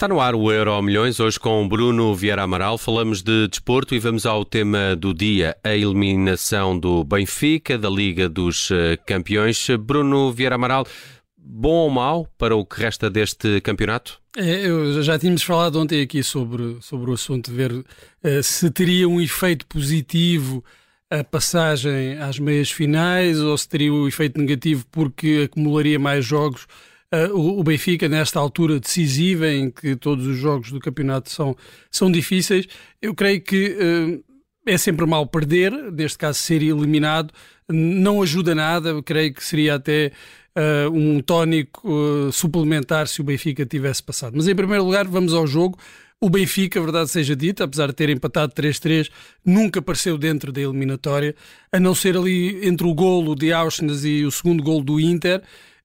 Está no ar o Euro Milhões, hoje com Bruno Vieira Amaral. Falamos de desporto e vamos ao tema do dia, a eliminação do Benfica, da Liga dos eh, Campeões. Bruno Vieira Amaral, bom ou mau para o que resta deste campeonato? É, eu já tínhamos falado ontem aqui sobre, sobre o assunto, ver uh, se teria um efeito positivo a passagem às meias finais ou se teria um efeito negativo porque acumularia mais jogos uh, o, Benfica, nesta altura decisiva, em que todos os jogos do campeonato são, são difíceis, eu creio que uh, é sempre mal perder, neste caso ser eliminado, não ajuda nada, eu creio que seria até uh, um tónico suplementar se o Benfica tivesse passado. Mas em primeiro lugar, vamos ao jogo. O Benfica, verdade seja dita, apesar de ter empatado 3-3, nunca apareceu dentro da eliminatória, a não ser ali entre o golo de Auschwitz e o segundo golo do Inter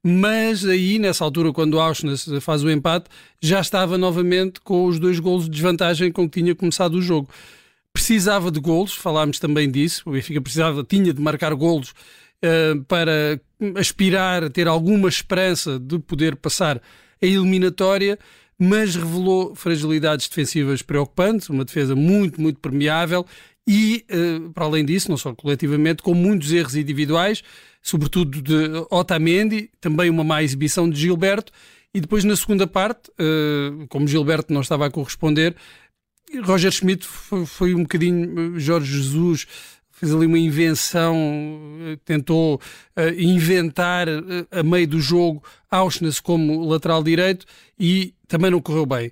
mas aí, nessa altura, quando o Auschwitz faz o empate, já estava novamente com os dois golos de desvantagem com que tinha começado o jogo. Precisava de golos, falámos também disso, o Benfica precisava, tinha de marcar golos uh, para aspirar a ter alguma esperança de poder passar a eliminatória, mas revelou fragilidades defensivas preocupantes, uma defesa muito, muito permeável e, uh, para além disso, não só coletivamente, com muitos erros individuais, sobretudo de Otamendi, também uma má exibição de Gilberto, e depois na segunda parte, uh, como Gilberto não estava a corresponder, Roger Schmidt foi, um bocadinho Jorge Jesus fez ali uma invenção, tentou uh, inventar uh, a meio do jogo Auschwitz como lateral direito e também não correu bem.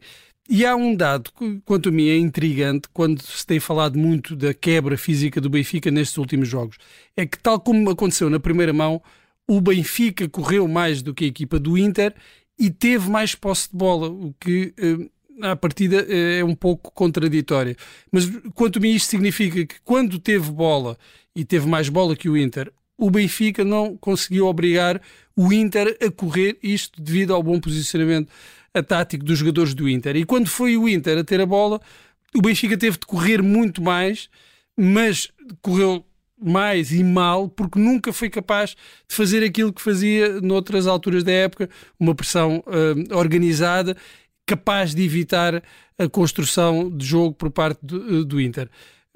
E há um dado que, quanto a mim, é intrigante quando se tem falado muito da quebra física do Benfica nestes últimos jogos. É que, tal como aconteceu na primeira mão, o Benfica correu mais do que a equipa do Inter e teve mais posse de bola, o que eh, à partida eh, é um pouco contraditório. Mas quanto a mim isto significa que quando teve bola e teve mais bola que o Inter, o Benfica não conseguiu obrigar o Inter a correr isto devido ao bom posicionamento tático dos jogadores do Inter. E quando foi o Inter a ter a bola, o Benfica teve de correr muito mais, mas correu mais e mal porque nunca foi capaz de fazer aquilo que fazia noutras alturas da época, uma pressão uh, organizada, capaz de evitar a construção de jogo por parte do, do Inter.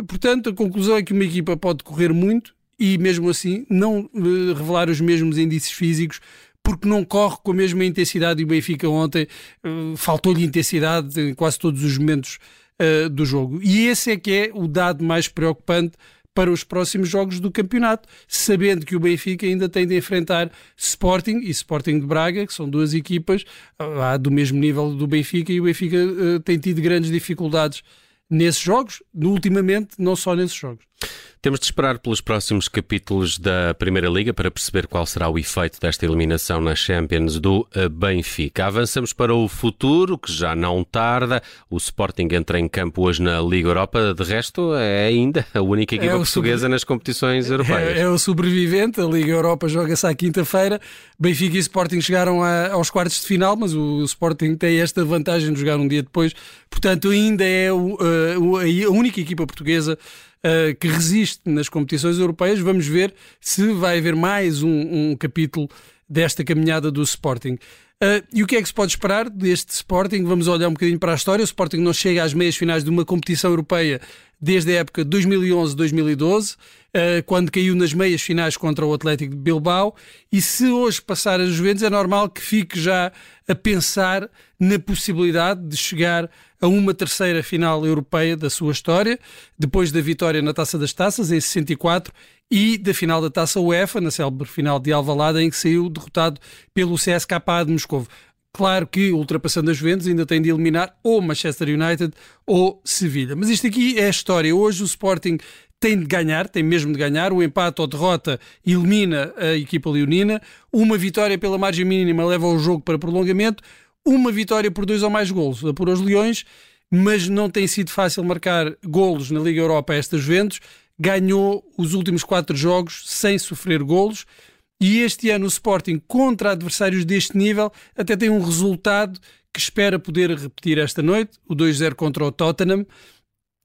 Portanto, a conclusão é que uma equipa pode correr muito e, mesmo assim, não uh, revelar os mesmos indícios físicos porque não corre com a mesma intensidade e o Benfica ontem uh, faltou-lhe intensidade em quase todos os momentos uh, do jogo. E esse é que é o dado mais preocupante para os próximos jogos do campeonato, sabendo que o Benfica ainda tem de enfrentar Sporting e Sporting de Braga, que são duas equipas uh, do mesmo nível do Benfica, e o Benfica uh, tem tido grandes dificuldades nesses jogos, ultimamente, não só nesses jogos. Temos de esperar pelos próximos capítulos da Primeira Liga para perceber qual será o efeito desta eliminação na Champions do eh, Benfica. Avançamos para o futuro, que já não tarda. O Sporting entra em campo hoje na Liga Europa. De resto, é ainda a única equipa é portuguesa sobre... nas competições europeias. É, é, o sobrevivente. A Liga Europa joga-se à quinta-feira. Benfica e Sporting chegaram a, aos quartos de final, mas o, Sporting tem esta vantagem de jogar um dia depois. Portanto, ainda é o, uh, a única equipa portuguesa uh, que resiste nas competições europeias. Vamos ver se vai haver mais um, um capítulo desta caminhada do Sporting. Uh, e o que é que se pode esperar deste Sporting? Vamos olhar um bocadinho para a história. O Sporting não chega às meias finais de uma competição europeia desde a época 2011-2012, uh, quando caiu nas meias finais contra o Atlético de Bilbao. E se hoje passar as Juventus, é normal que fique já a pensar na possibilidade de chegar a uma terceira final europeia da sua história, depois da vitória na Taça das Taças, em 64, e da final da Taça UEFA, na célebre final de Alvalade, em que saiu derrotado pelo CSKA de Moscou. Claro que, ultrapassando as Juventus, ainda tem de eliminar ou Manchester United ou Sevilha. Mas isto aqui é a história. Hoje o Sporting tem de ganhar, tem mesmo de ganhar. O empate ou derrota elimina a equipa leonina. Uma vitória pela margem mínima leva o jogo para prolongamento. Uma vitória por dois ou mais golos por os Leões, mas não tem sido fácil marcar golos na Liga Europa a estas Juventus. Ganhou os últimos quatro jogos sem sofrer golos. E este ano o Sporting, contra adversários deste nível, até tem um resultado que espera poder repetir esta noite, o 2-0 contra o Tottenham.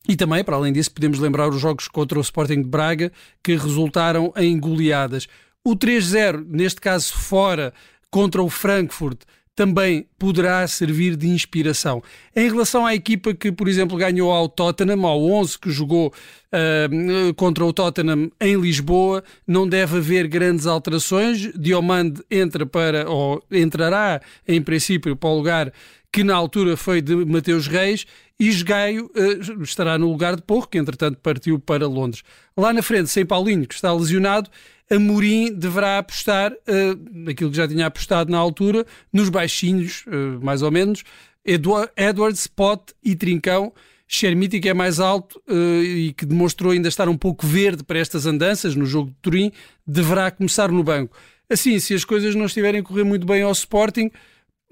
E também, para além disso, podemos lembrar os jogos contra o Sporting de Braga, que resultaram em goleadas. O 3-0, neste caso fora, contra o Frankfurt, também poderá servir de inspiração. Em relação à equipa que, por exemplo, ganhou ao Tottenham, ao 11 que jogou uh, contra o Tottenham em Lisboa, não deve haver grandes alterações. Diomande entra para, ou entrará em princípio para o lugar que na altura foi de Mateus Reis, e Gaio uh, estará no lugar de Porro, que entretanto partiu para Londres. Lá na frente, sem Paulinho, que está lesionado, Amorim deverá apostar, uh, que já tinha apostado na altura, nos baixinhos, uh, mais ou menos, Edward, Edward Spot e Trincão. Chermiti, que é mais alto uh, e que demonstrou ainda estar um pouco verde para estas andanças no jogo de Turim, deverá começar no banco. Assim, se as coisas não estiverem a correr muito bem ao Sporting,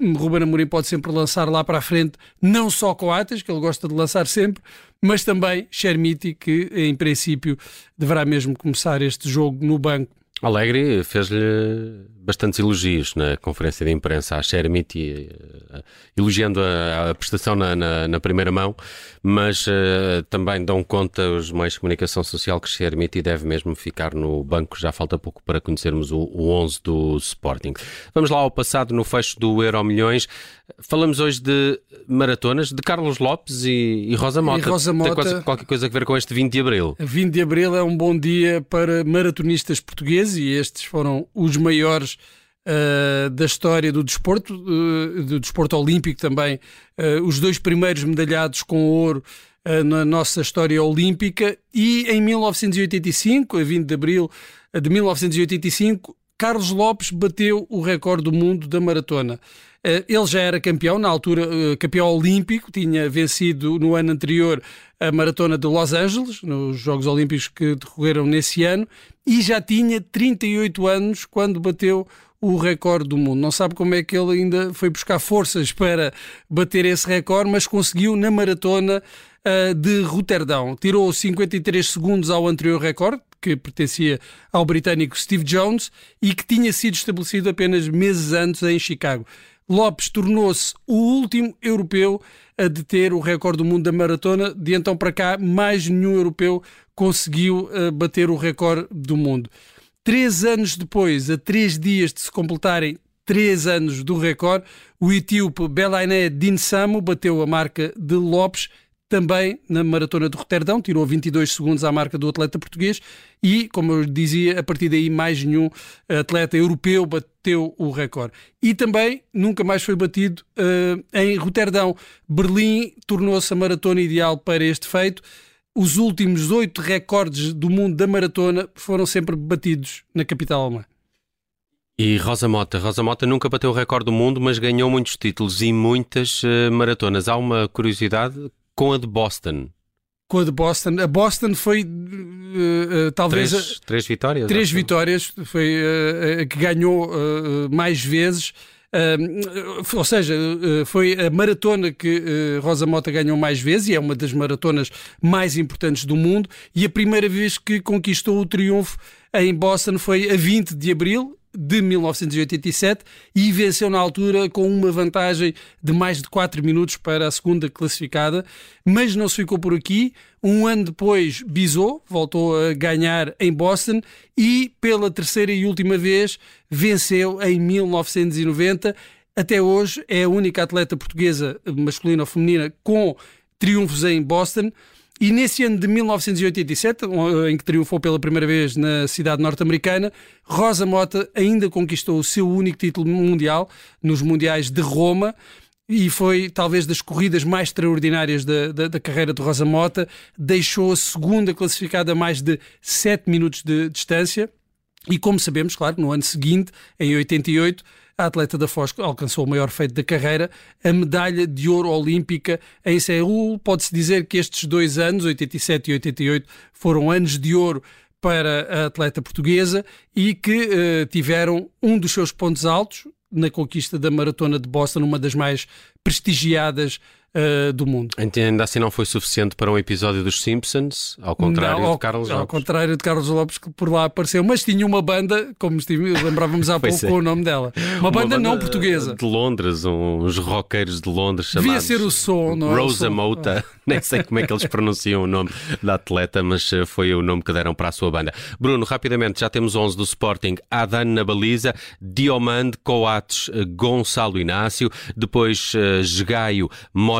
Ruben Amorim pode sempre lançar lá para a frente, não só Coates, que ele gosta de lançar sempre, mas também Chermiti, que em princípio deverá mesmo começar este jogo no banco. Alegre fez-lhe bastantes elogios na conferência de imprensa à Shermit, uh, elogiando a, a prestação na, na, na, primeira mão, mas uh, também dão conta os meios de comunicação social que Shermit deve mesmo ficar no banco. Já falta pouco para conhecermos o, o 11 do Sporting. Vamos lá ao passado no fecho do Euro Milhões. Falamos hoje de maratonas de Carlos Lopes e, e Rosa Mota. E Rosa Mota. Tem qualquer coisa a ver com este 20 de Abril. 20 de Abril é um bom dia para maratonistas portugueses e estes foram os maiores uh, da história do desporto, uh, do desporto olímpico também, uh, os dois primeiros medalhados com ouro na nossa história olímpica e em 1985, a 20 de abril de 1985, Carlos Lopes bateu o recorde do mundo da maratona. Ele já era campeão, na altura campeão olímpico, tinha vencido no ano anterior a maratona de Los Angeles, nos Jogos Olímpicos que decorreram nesse ano, e já tinha 38 anos quando bateu o recorde do mundo. Não sabe como é que ele ainda foi buscar forças para bater esse recorde, mas conseguiu na maratona uh, de Roterdão. Tirou 53 segundos ao anterior recorde, que pertencia ao britânico Steve Jones e que tinha sido estabelecido apenas meses antes em Chicago. Lopes tornou-se o último europeu a deter o recorde do mundo da maratona. De então para cá, mais nenhum europeu conseguiu uh, bater o recorde do mundo. Três anos depois, a três dias de se completarem três anos do recorde, o etíope Belainé Dinsamo bateu a marca de Lopes, também na maratona de Roterdão, tirou 22 segundos à marca do atleta português e, como eu dizia, a partir daí mais nenhum atleta europeu bateu o recorde. E também nunca mais foi batido uh, em Roterdão. Berlim tornou-se a maratona ideal para este feito os últimos oito recordes do mundo da maratona foram sempre batidos na capital alemã. E Rosa Mota, Rosa Mota nunca bateu o recorde do mundo, mas ganhou muitos títulos e muitas uh, maratonas. Há uma curiosidade com a de Boston. Com a de Boston. A Boston foi uh, uh, talvez. Três, a, três vitórias? Três vitórias, foi a que ganhou mais vezes. Uh, ou seja, uh, foi a maratona que uh, Rosa Mota ganhou mais vezes e é uma das maratonas mais importantes do mundo. E a primeira vez que conquistou o triunfo em Boston foi a 20 de abril de 1987 e venceu na altura com uma vantagem de mais de 4 minutos para a segunda classificada, mas não se ficou por aqui. Um ano depois, Bizot voltou a ganhar em Boston e, pela terceira e última vez, venceu em 1990. Até hoje é a única atleta portuguesa, masculina ou feminina, com triunfos em Boston. E nesse ano de 1987, em que triunfou pela primeira vez na cidade norte-americana, Rosa Mota ainda conquistou o seu único título mundial nos Mundiais de Roma e foi talvez das corridas mais extraordinárias da, da, da, carreira de Rosa Mota. Deixou a segunda classificada a mais de 7 minutos de distância. E como sabemos, claro, no ano seguinte, em 88, a atleta da Foz alcançou o maior feito da carreira, a medalha de ouro olímpica em Seul. Pode-se dizer que estes dois anos, 87 e 88, foram anos de ouro para a atleta portuguesa e que uh, tiveram um dos seus pontos altos na conquista da maratona de Boston, uma das mais prestigiadas uh, do mundo. Ainda assim não foi suficiente para um episódio dos Simpsons, ao contrário não, ao, de Carlos Lopes. Ao contrário de Carlos Lopes, que por lá apareceu, mas tinha uma banda, como lembrávamos há pouco, é. com o nome dela. Uma, uma banda, banda, não portuguesa. De Londres, uns roqueiros de Londres chamados... Devia ser o som, não é? Rosa Mota, nem sei como é que eles pronunciam o nome da atleta, mas eh, foi o nome que deram para a sua banda. Bruno, rapidamente, já temos 11 do Sporting, Adan na baliza, Diomande, Coates, eh, Gonçalo Inácio, depois uh, Gaio,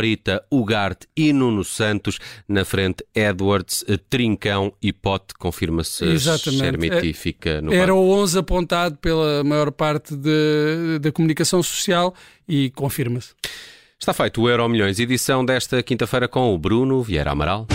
Morita, Ugarte e Nuno Santos. Na frente, Edwards, Trincão e Pote. Confirma-se Exatamente. fica no Era banco. o 11 apontado pela maior parte da comunicação social e confirma-se. Está feito o Euro Milhões, edição desta quinta-feira com o Bruno Vieira Amaral.